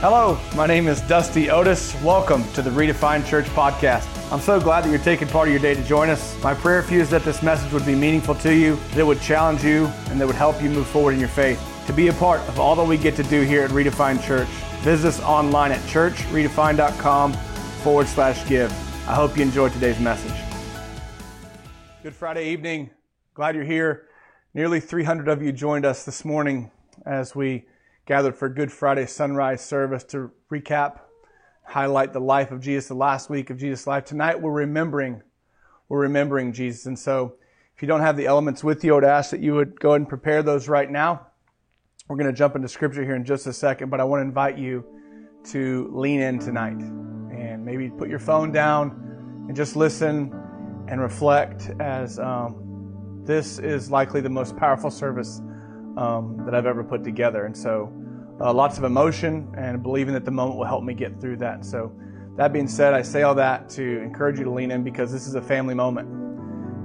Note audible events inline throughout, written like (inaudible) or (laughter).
Hello, my name is Dusty Otis. Welcome to the Redefined Church podcast. I'm so glad that you're taking part of your day to join us. My prayer for you is that this message would be meaningful to you, that it would challenge you, and that would help you move forward in your faith. To be a part of all that we get to do here at Redefined Church, visit us online at churchredefined.com forward slash give. I hope you enjoyed today's message. Good Friday evening. Glad you're here. Nearly 300 of you joined us this morning as we gathered for Good Friday sunrise service to recap, highlight the life of Jesus, the last week of Jesus' life. Tonight we're remembering, we're remembering Jesus. And so if you don't have the elements with you, I would ask that you would go ahead and prepare those right now. We're going to jump into scripture here in just a second, but I want to invite you to lean in tonight and maybe put your phone down and just listen and reflect as um, this is likely the most powerful service um, that I've ever put together. And so uh, lots of emotion and believing that the moment will help me get through that. So, that being said, I say all that to encourage you to lean in because this is a family moment.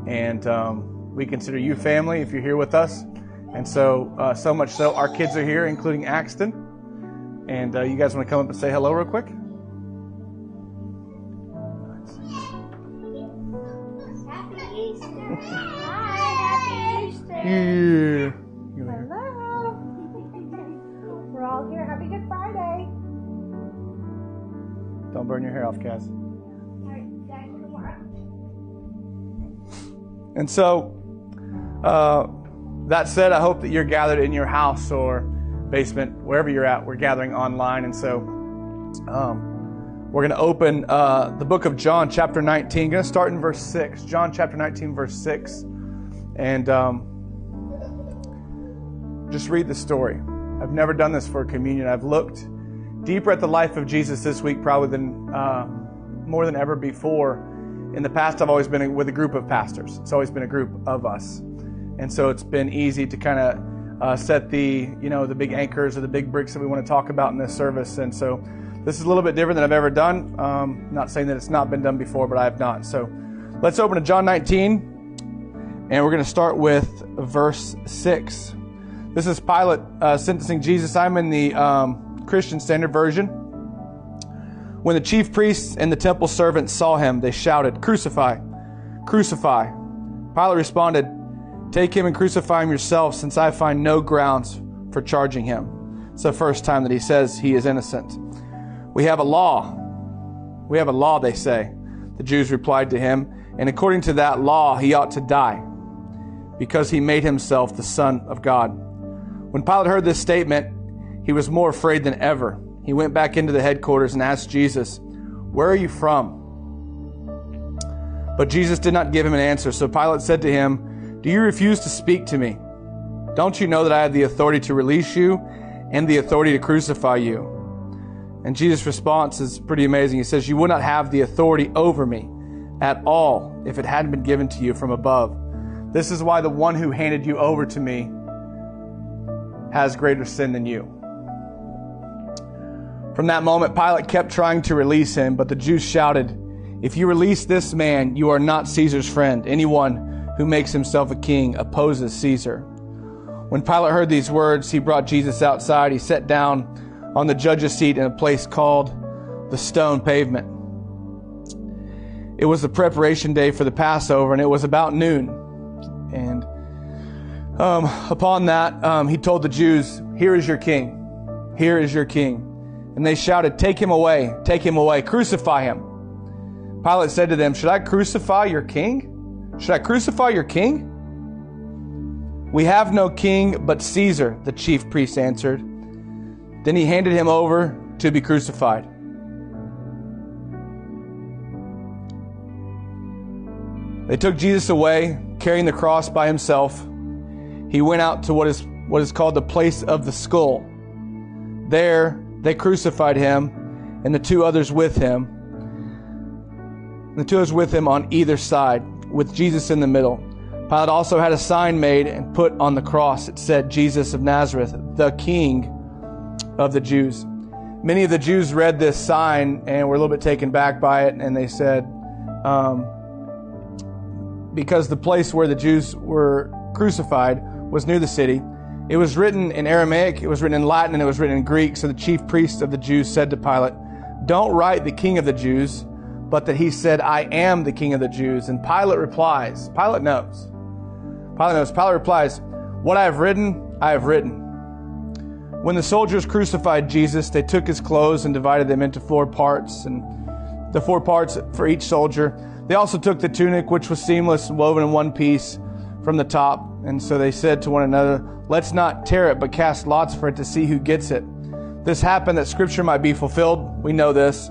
And um, we consider you family if you're here with us. And so, uh, so much so, our kids are here, including Axton. And uh, you guys want to come up and say hello real quick? Happy Easter. (laughs) Hi, happy Easter. Yeah. Don't burn your hair off, Cass. And so, uh, that said, I hope that you're gathered in your house or basement, wherever you're at. We're gathering online. And so, um, we're going to open uh, the book of John, chapter 19. Going to start in verse 6. John, chapter 19, verse 6. And um, just read the story. I've never done this for communion. I've looked deeper at the life of Jesus this week, probably than uh, more than ever before. In the past, I've always been with a group of pastors. It's always been a group of us, and so it's been easy to kind of uh, set the you know the big anchors or the big bricks that we want to talk about in this service. And so this is a little bit different than I've ever done. Um, not saying that it's not been done before, but I have not. So let's open to John 19, and we're going to start with verse six. This is Pilate uh, sentencing Jesus. I'm in the um, Christian Standard Version. When the chief priests and the temple servants saw him, they shouted, Crucify! Crucify! Pilate responded, Take him and crucify him yourself, since I find no grounds for charging him. It's the first time that he says he is innocent. We have a law. We have a law, they say. The Jews replied to him, and according to that law, he ought to die, because he made himself the Son of God. When Pilate heard this statement, he was more afraid than ever. He went back into the headquarters and asked Jesus, Where are you from? But Jesus did not give him an answer. So Pilate said to him, Do you refuse to speak to me? Don't you know that I have the authority to release you and the authority to crucify you? And Jesus' response is pretty amazing. He says, You would not have the authority over me at all if it hadn't been given to you from above. This is why the one who handed you over to me has greater sin than you. From that moment, Pilate kept trying to release him, but the Jews shouted, If you release this man, you are not Caesar's friend. Anyone who makes himself a king opposes Caesar. When Pilate heard these words, he brought Jesus outside. He sat down on the judge's seat in a place called the stone pavement. It was the preparation day for the Passover, and it was about noon. And um, upon that, um, he told the Jews, Here is your king. Here is your king. And they shouted, Take him away, take him away, crucify him. Pilate said to them, Should I crucify your king? Should I crucify your king? We have no king but Caesar, the chief priest answered. Then he handed him over to be crucified. They took Jesus away, carrying the cross by himself. He went out to what is what is called the place of the skull. There they crucified him and the two others with him. The two others with him on either side, with Jesus in the middle. Pilate also had a sign made and put on the cross. It said, Jesus of Nazareth, the King of the Jews. Many of the Jews read this sign and were a little bit taken back by it, and they said, um, because the place where the Jews were crucified was near the city, It was written in Aramaic, it was written in Latin, and it was written in Greek. So the chief priest of the Jews said to Pilate, Don't write the king of the Jews, but that he said, I am the king of the Jews. And Pilate replies, Pilate knows. Pilate knows. Pilate replies, What I have written, I have written. When the soldiers crucified Jesus, they took his clothes and divided them into four parts, and the four parts for each soldier. They also took the tunic, which was seamless woven in one piece from the top. And so they said to one another, Let's not tear it, but cast lots for it to see who gets it. This happened that scripture might be fulfilled. We know this.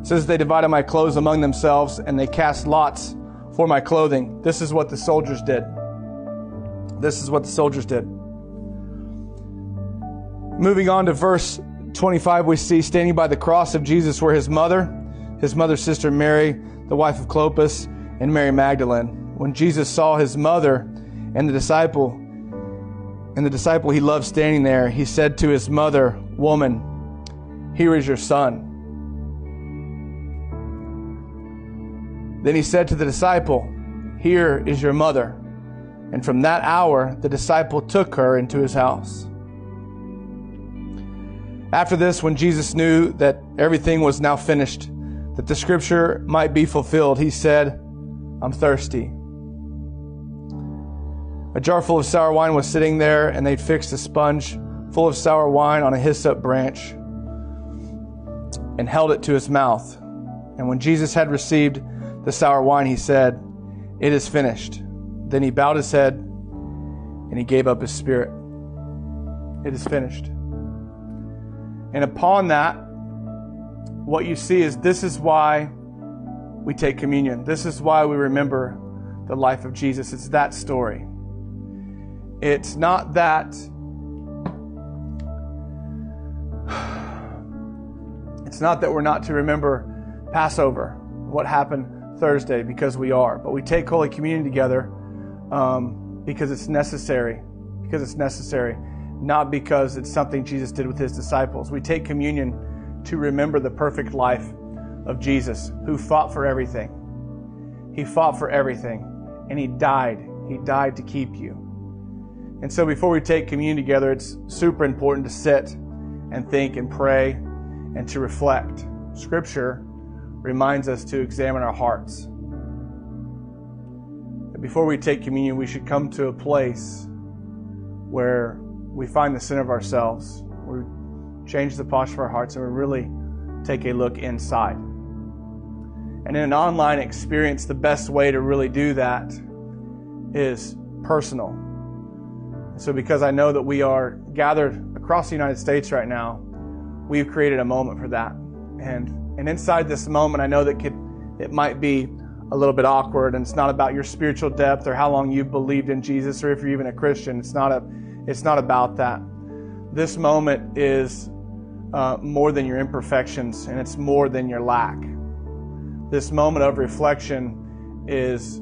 It says they divided my clothes among themselves, and they cast lots for my clothing. This is what the soldiers did. This is what the soldiers did. Moving on to verse 25, we see standing by the cross of Jesus were his mother, his mother's sister Mary, the wife of Clopas, and Mary Magdalene. When Jesus saw his mother and the disciple, and the disciple he loved standing there, he said to his mother, Woman, here is your son. Then he said to the disciple, Here is your mother. And from that hour, the disciple took her into his house. After this, when Jesus knew that everything was now finished, that the scripture might be fulfilled, he said, I'm thirsty. A jar full of sour wine was sitting there, and they'd fixed a sponge full of sour wine on a hyssop branch and held it to his mouth. And when Jesus had received the sour wine, he said, It is finished. Then he bowed his head and he gave up his spirit. It is finished. And upon that, what you see is this is why we take communion. This is why we remember the life of Jesus. It's that story. It's not that. It's not that we're not to remember Passover, what happened Thursday, because we are. But we take Holy Communion together um, because it's necessary. Because it's necessary not because it's something Jesus did with his disciples. We take communion to remember the perfect life of Jesus, who fought for everything. He fought for everything, and he died. He died to keep you. And so before we take communion together, it's super important to sit and think and pray and to reflect. Scripture reminds us to examine our hearts. Before we take communion, we should come to a place where we find the sin of ourselves, we change the posture of our hearts, and we really take a look inside. And in an online experience, the best way to really do that is personal. So, because I know that we are gathered across the United States right now, we've created a moment for that. And and inside this moment, I know that could, it might be a little bit awkward, and it's not about your spiritual depth or how long you've believed in Jesus or if you're even a Christian. It's not a it's not about that. This moment is uh, more than your imperfections, and it's more than your lack. This moment of reflection is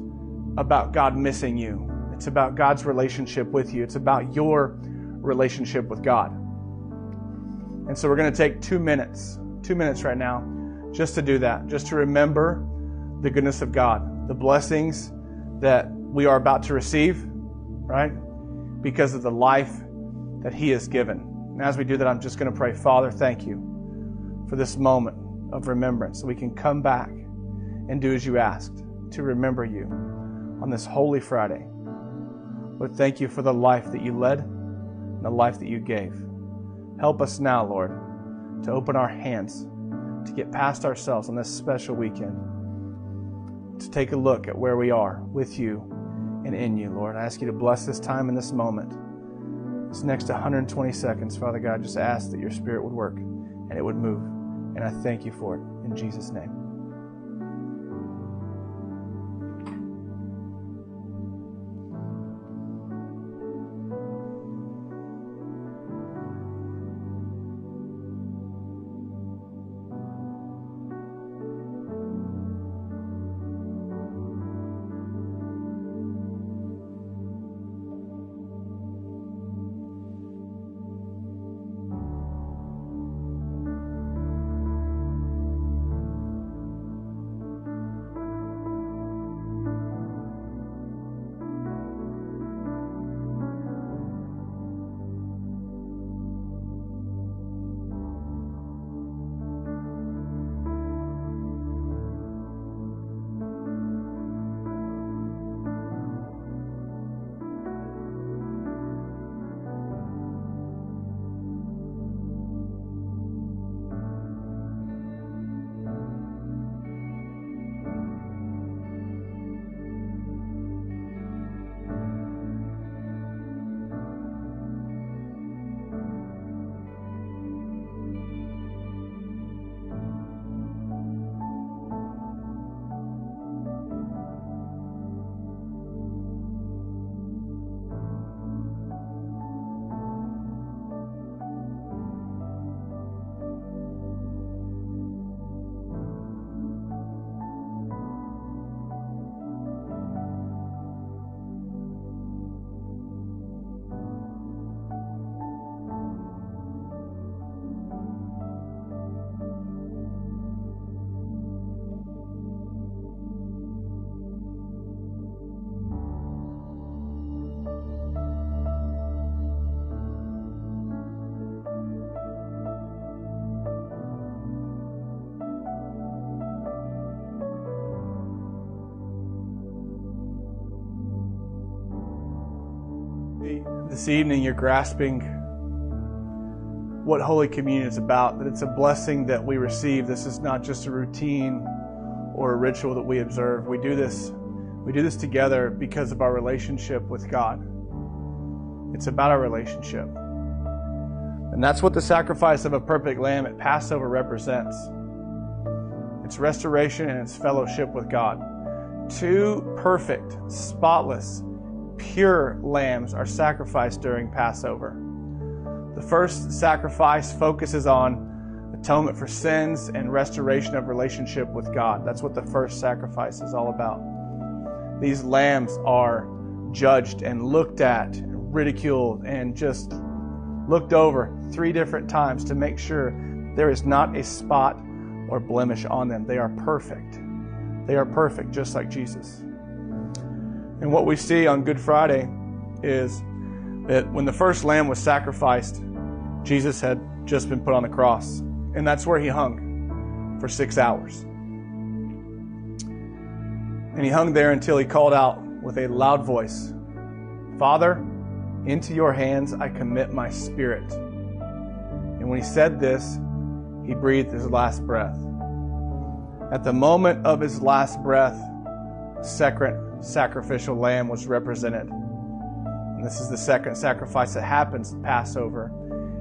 about God missing you. It's about God's relationship with you. It's about your relationship with God. And so we're going to take two minutes, two minutes right now, just to do that, just to remember the goodness of God, the blessings that we are about to receive, right? because of the life that He has given. And as we do that, I'm just going to pray, Father, thank you for this moment of remembrance so we can come back and do as you asked to remember you on this Holy Friday. Lord, thank you for the life that you led and the life that you gave. Help us now, Lord, to open our hands, to get past ourselves on this special weekend, to take a look at where we are with you and in you, Lord. I ask you to bless this time and this moment. This next 120 seconds, Father God, just ask that your Spirit would work and it would move. And I thank you for it in Jesus' name. This evening you're grasping what Holy Communion is about, that it's a blessing that we receive. This is not just a routine or a ritual that we observe. We do this we do this together because of our relationship with God. It's about our relationship. And that's what the sacrifice of a perfect lamb at Passover represents. It's restoration and it's fellowship with God. Two perfect, spotless, pure lambs are sacrificed during Passover. The first sacrifice focuses on atonement for sins and restoration of relationship with God. That's what the first sacrifice is all about. These lambs are judged and looked at, ridiculed, and just looked over three different times to make sure there is not a spot or blemish on them. They are perfect. They are perfect, just like Jesus. And what we see on Good Friday is that when the first lamb was sacrificed, Jesus had just been put on the cross. And that's where he hung for six hours. And he hung there until he called out with a loud voice Father, into your hands I commit my spirit. And when he said this, he breathed his last breath. At the moment of his last breath, second sacrificial lamb was represented. And this is the second sacrifice that happens at Passover.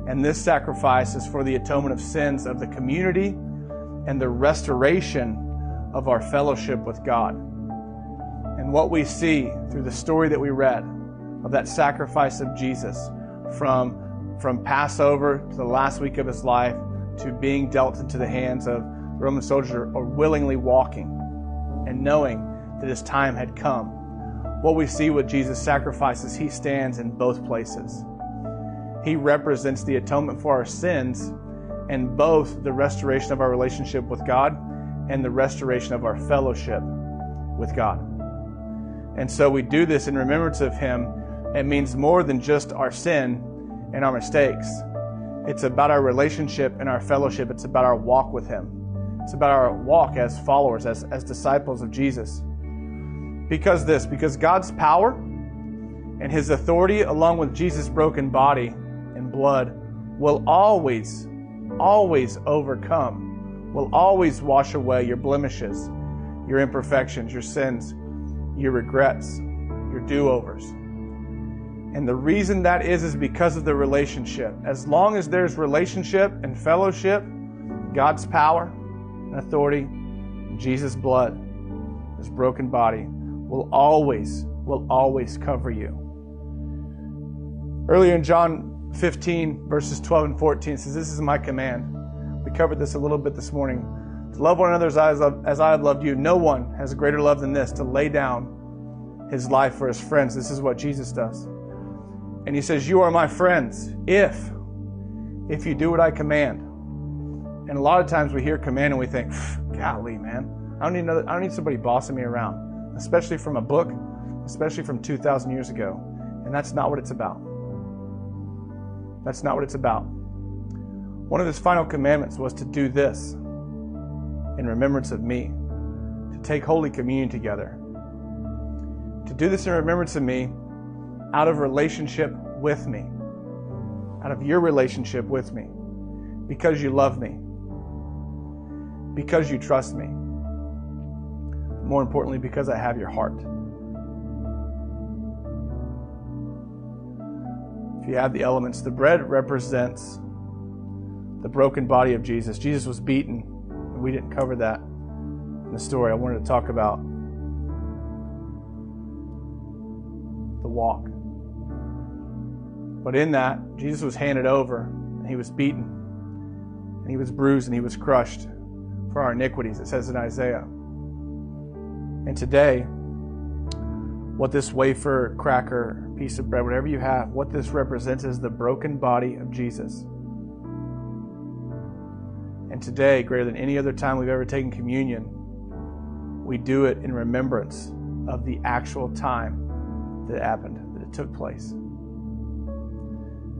And this sacrifice is for the atonement of sins of the community and the restoration of our fellowship with God. And what we see through the story that we read of that sacrifice of Jesus from, from Passover to the last week of his life to being dealt into the hands of Roman soldiers or willingly walking and knowing that his time had come. What we see with Jesus' sacrifices, he stands in both places. He represents the atonement for our sins and both the restoration of our relationship with God and the restoration of our fellowship with God. And so we do this in remembrance of him. It means more than just our sin and our mistakes. It's about our relationship and our fellowship. It's about our walk with him. It's about our walk as followers, as, as disciples of Jesus. Because this, because God's power and his authority, along with Jesus' broken body and blood, will always, always overcome, will always wash away your blemishes, your imperfections, your sins, your regrets, your do overs. And the reason that is, is because of the relationship. As long as there's relationship and fellowship, God's power, and authority, Jesus' blood, his broken body, will always, will always cover you. Earlier in John 15, verses 12 and 14, says, This is my command. We covered this a little bit this morning. To love one another as I, love, as I have loved you. No one has a greater love than this, to lay down his life for his friends. This is what Jesus does. And he says, You are my friends if, if you do what I command. And a lot of times we hear command and we think, golly, man, I don't need another, I don't need somebody bossing me around, especially from a book, especially from 2,000 years ago. And that's not what it's about. That's not what it's about. One of his final commandments was to do this in remembrance of me, to take Holy Communion together. To do this in remembrance of me out of relationship with me, out of your relationship with me, because you love me because you trust me. More importantly, because I have your heart. If you have the elements, the bread represents the broken body of Jesus. Jesus was beaten, and we didn't cover that in the story. I wanted to talk about the walk. But in that, Jesus was handed over, and he was beaten, and he was bruised, and he was crushed for our iniquities, it says in Isaiah. And today, what this wafer, cracker, piece of bread, whatever you have, what this represents is the broken body of Jesus. And today, greater than any other time we've ever taken communion, we do it in remembrance of the actual time that it happened, that it took place.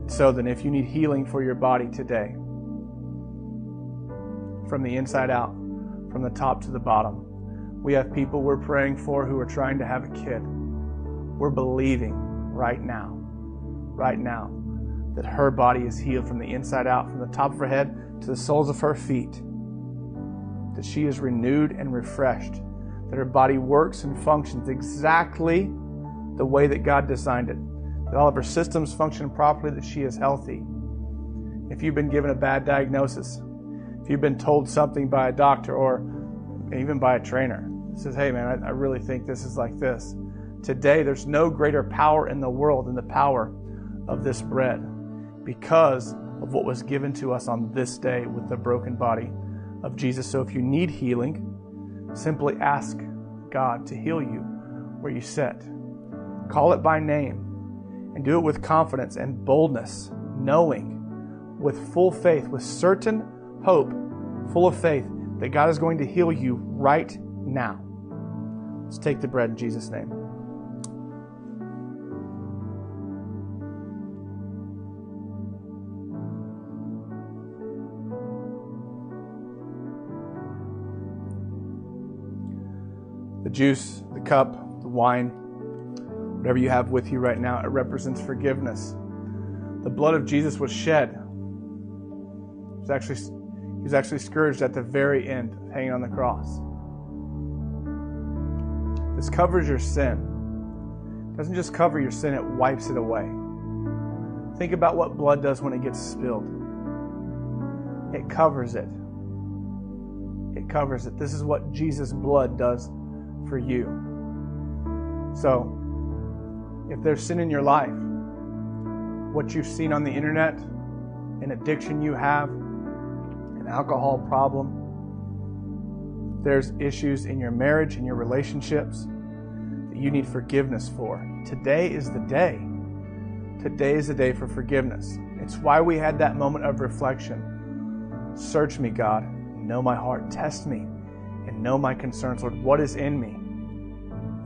So then, if you need healing for your body today, from the inside out, from the top to the bottom. We have people we're praying for who are trying to have a kid. We're believing right now, right now that her body is healed from the inside out, from the top of her head to the soles of her feet. That she is renewed and refreshed. That her body works and functions exactly the way that God designed it. That all of her systems function properly, that she is healthy. If you've been given a bad diagnosis, if you've been told something by a doctor or even by a trainer, says, hey man, I, I really think this is like this. Today, there's no greater power in the world than the power of this bread because of what was given to us on this day with the broken body of Jesus. So if you need healing, simply ask God to heal you where you sit. Call it by name and do it with confidence and boldness, knowing with full faith, with certain hope, full of faith that God is going to heal you right now. Let's take the bread in Jesus' name. The juice, the cup, the wine, whatever you have with you right now, it represents forgiveness. The blood of Jesus was shed. He was actually, he was actually scourged at the very end, hanging on the cross. This covers your sin. It doesn't just cover your sin, it wipes it away. Think about what blood does when it gets spilled. It covers it. It covers it. This is what Jesus' blood does for you. So, if there's sin in your life, what you've seen on the internet, an addiction you have, an alcohol problem, there's issues in your marriage, in your relationships you need forgiveness for. Today is the day. Today is the day for forgiveness. It's why we had that moment of reflection. Search me, God. Know my heart. Test me and know my concerns, Lord. What is in me?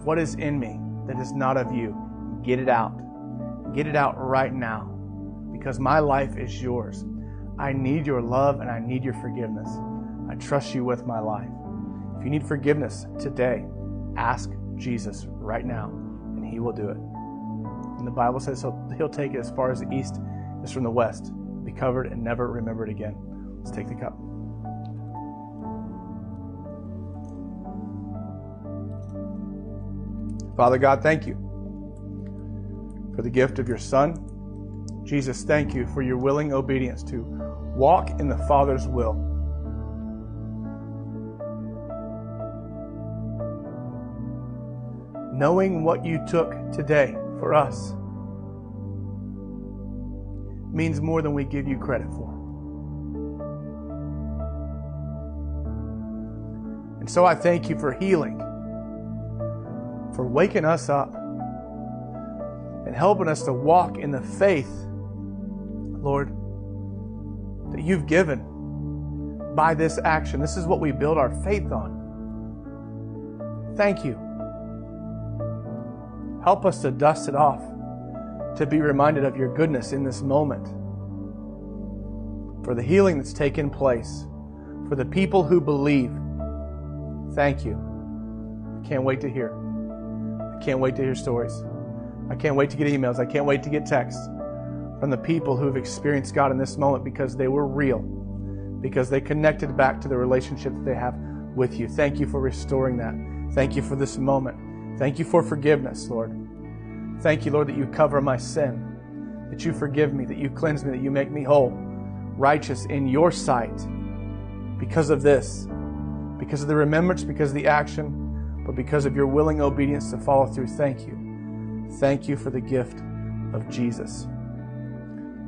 What is in me that is not of you? Get it out. Get it out right now because my life is yours. I need your love and I need your forgiveness. I trust you with my life. If you need forgiveness today, ask Jesus right now and he will do it. And the Bible says he'll, he'll take it as far as the east is from the west, be covered and never remembered again. Let's take the cup. Father God, thank you for the gift of your Son. Jesus, thank you for your willing obedience to walk in the Father's will. Knowing what you took today for us means more than we give you credit for. And so I thank you for healing for waking us up and helping us to walk in the faith, Lord, that you've given by this action. This is what we build our faith on. Thank you. Help us to dust it off, to be reminded of your goodness in this moment, for the healing that's taken place, for the people who believe. Thank you. I can't wait to hear. I can't wait to hear stories. I can't wait to get emails. I can't wait to get texts from the people who have experienced God in this moment because they were real, because they connected back to the relationship that they have with you. Thank you for restoring that. Thank you for this moment. Thank you for forgiveness, Lord. Thank you, Lord, that you cover my sin, that you forgive me, that you cleanse me, that you make me whole, righteous in your sight because of this, because of the remembrance, because of the action but because of your willing obedience to follow through, thank you. Thank you for the gift of Jesus.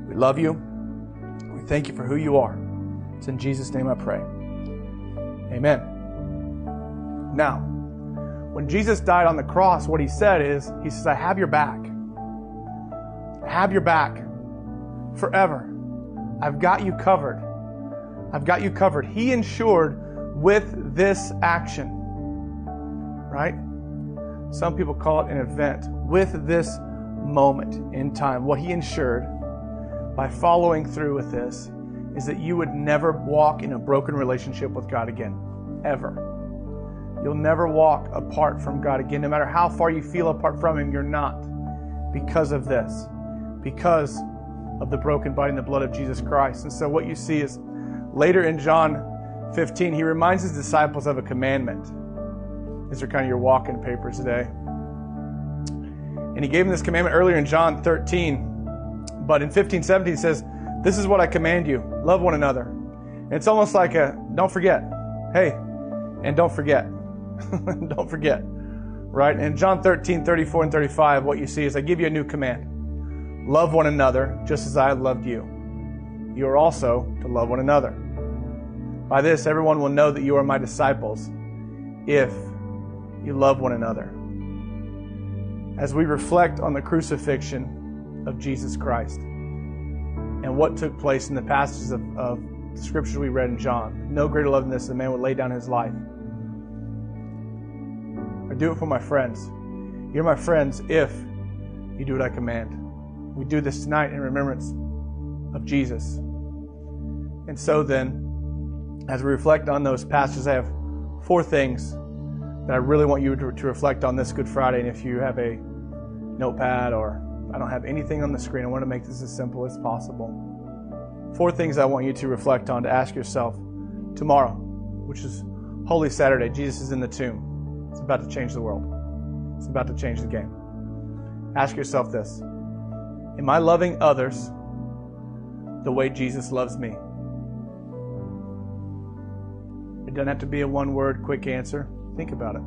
We love you. We thank you for who you are. It's in Jesus' name I pray. Amen. Now, when Jesus died on the cross, what he said is, He says, I have your back. I have your back forever. I've got you covered. I've got you covered. He ensured with this action right? Some people call it an event. With this moment in time, what he ensured by following through with this is that you would never walk in a broken relationship with God again, ever. You'll never walk apart from God again, no matter how far you feel apart from Him, you're not because of this. because of the broken body and the blood of Jesus Christ. And so what you see is later in John 15, he reminds his disciples of a commandment. These are kind of your walking papers today. And he gave them this commandment earlier in John 13. But in 15, 17, he says, This is what I command you love one another. And it's almost like a don't forget. Hey, and don't forget. (laughs) don't forget. Right? In John 13, 34, and 35, what you see is I give you a new command love one another just as I have loved you. You are also to love one another. By this, everyone will know that you are my disciples if you love one another. As we reflect on the crucifixion of Jesus Christ and what took place in the passages of, of the scriptures we read in John, no greater love than this, the man would lay down his life. Do it for my friends. You're my friends if you do what I command. We do this tonight in remembrance of Jesus. And so then, as we reflect on those passages, I have four things that I really want you to, to reflect on this Good Friday. And if you have a notepad or I don't have anything on the screen, I want to make this as simple as possible. Four things I want you to reflect on to ask yourself tomorrow, which is Holy Saturday. Jesus is in the tomb. It's about to change the world, it's about to change the game. Ask yourself this Am I loving others the way Jesus loves me? It doesn't have to be a one word quick answer. Think about it.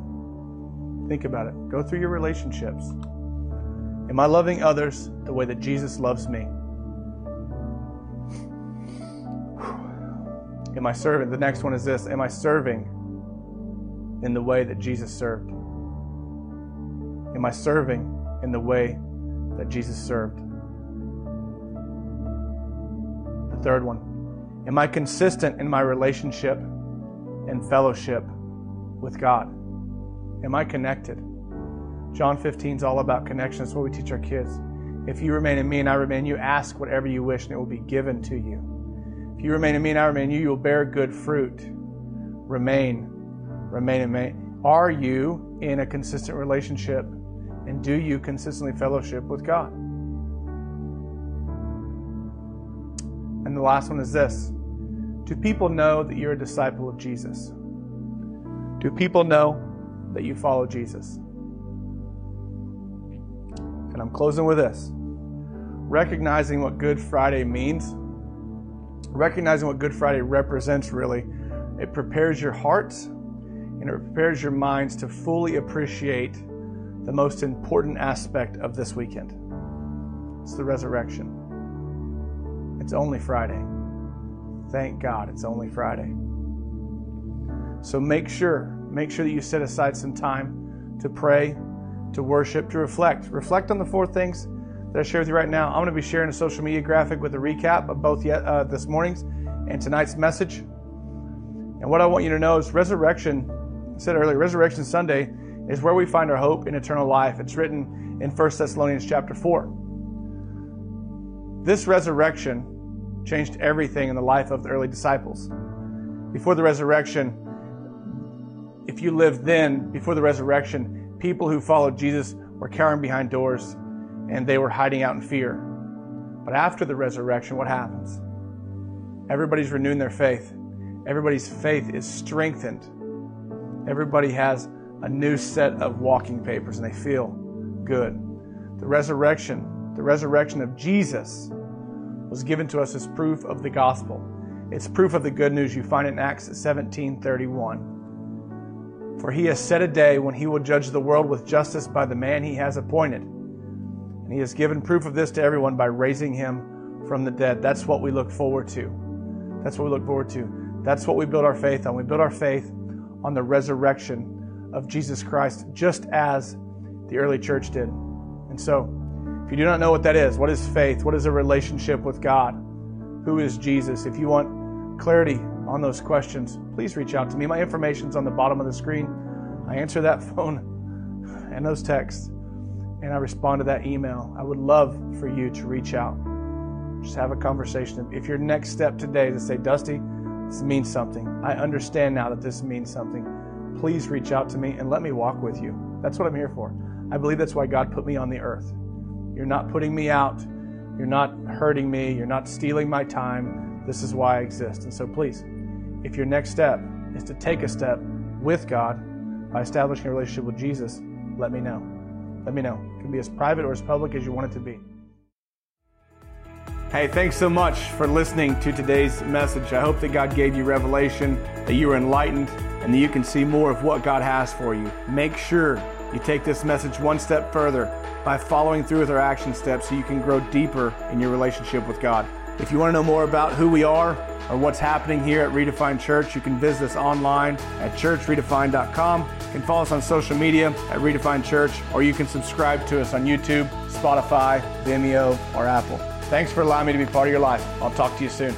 Think about it. Go through your relationships. Am I loving others the way that Jesus loves me? Am I serving? The next one is this Am I serving in the way that Jesus served? Am I serving in the way that Jesus served? The third one Am I consistent in my relationship and fellowship with God? Am I connected? John 15 is all about connection. That's what we teach our kids. If you remain in me and I remain in you, ask whatever you wish and it will be given to you. If you remain in me and I remain in you, you will bear good fruit. Remain, remain in me. Are you in a consistent relationship and do you consistently fellowship with God? And the last one is this Do people know that you're a disciple of Jesus? Do people know that you follow Jesus? And I'm closing with this recognizing what Good Friday means recognizing what Good Friday represents really, it prepares your hearts and it prepares your minds to fully appreciate the most important aspect of this weekend. It's the resurrection. It's only Friday. Thank God it's only Friday. So make sure, make sure that you set aside some time to pray, to worship, to reflect. Reflect on the four things that I share with you right now. I'm going to be sharing a social media graphic with a recap of both yet, uh, this morning's and tonight's message. And what I want you to know is resurrection, said earlier, Resurrection Sunday is where we find our hope in eternal life. It's written in 1 Thessalonians chapter 4. This resurrection changed everything in the life of the early disciples. Before the resurrection, if you lived then, before the resurrection, people who followed Jesus were cowering behind doors and they were hiding out in fear. But after the resurrection, what happens? Everybody's renewing their faith. Everybody's faith is strengthened. Everybody has a new set of walking papers and they feel good. The resurrection, the resurrection of Jesus was given to us as proof of the gospel. It's proof of the good news. You find it in Acts 17:31. For he has set a day when he will judge the world with justice by the man he has appointed. And he has given proof of this to everyone by raising him from the dead. That's what we look forward to. That's what we look forward to. That's what we build our faith on. We build our faith on the resurrection of Jesus Christ, just as the early church did. And so, if you do not know what that is, what is faith? What is a relationship with God? Who is Jesus? If you want clarity on those questions, please reach out to me. My information's on the bottom of the screen. I answer that (laughs) phone and those texts and I respond to that email. I would love for you to reach out. Just have a conversation. If your next step today is to say, Dusty, this means something. I understand now that this means something. Please reach out to me and let me walk with you. That's what I'm here for. I believe that's why God put me on the earth. You're not putting me out. You're not hurting me. You're not stealing my time. This is why I exist. And so please, if your next step is to take a step with God by establishing a relationship with Jesus, let me know. Let me know. It can be as private or as public as you want it to be. Hey, thanks so much for listening to today's message. I hope that God gave you revelation, that you were enlightened, and that you can see more of what God has for you. Make sure you take this message one step further by following through with our action steps so you can grow deeper in your relationship with God. If you want to know more about who we are or what's happening here at Redefined Church, you can visit us online at churchredefine.com. You can follow us on social media at Redefine Church, or you can subscribe to us on YouTube, Spotify, Vimeo, or Apple. Thanks for allowing me to be part of your life. I'll talk to you soon.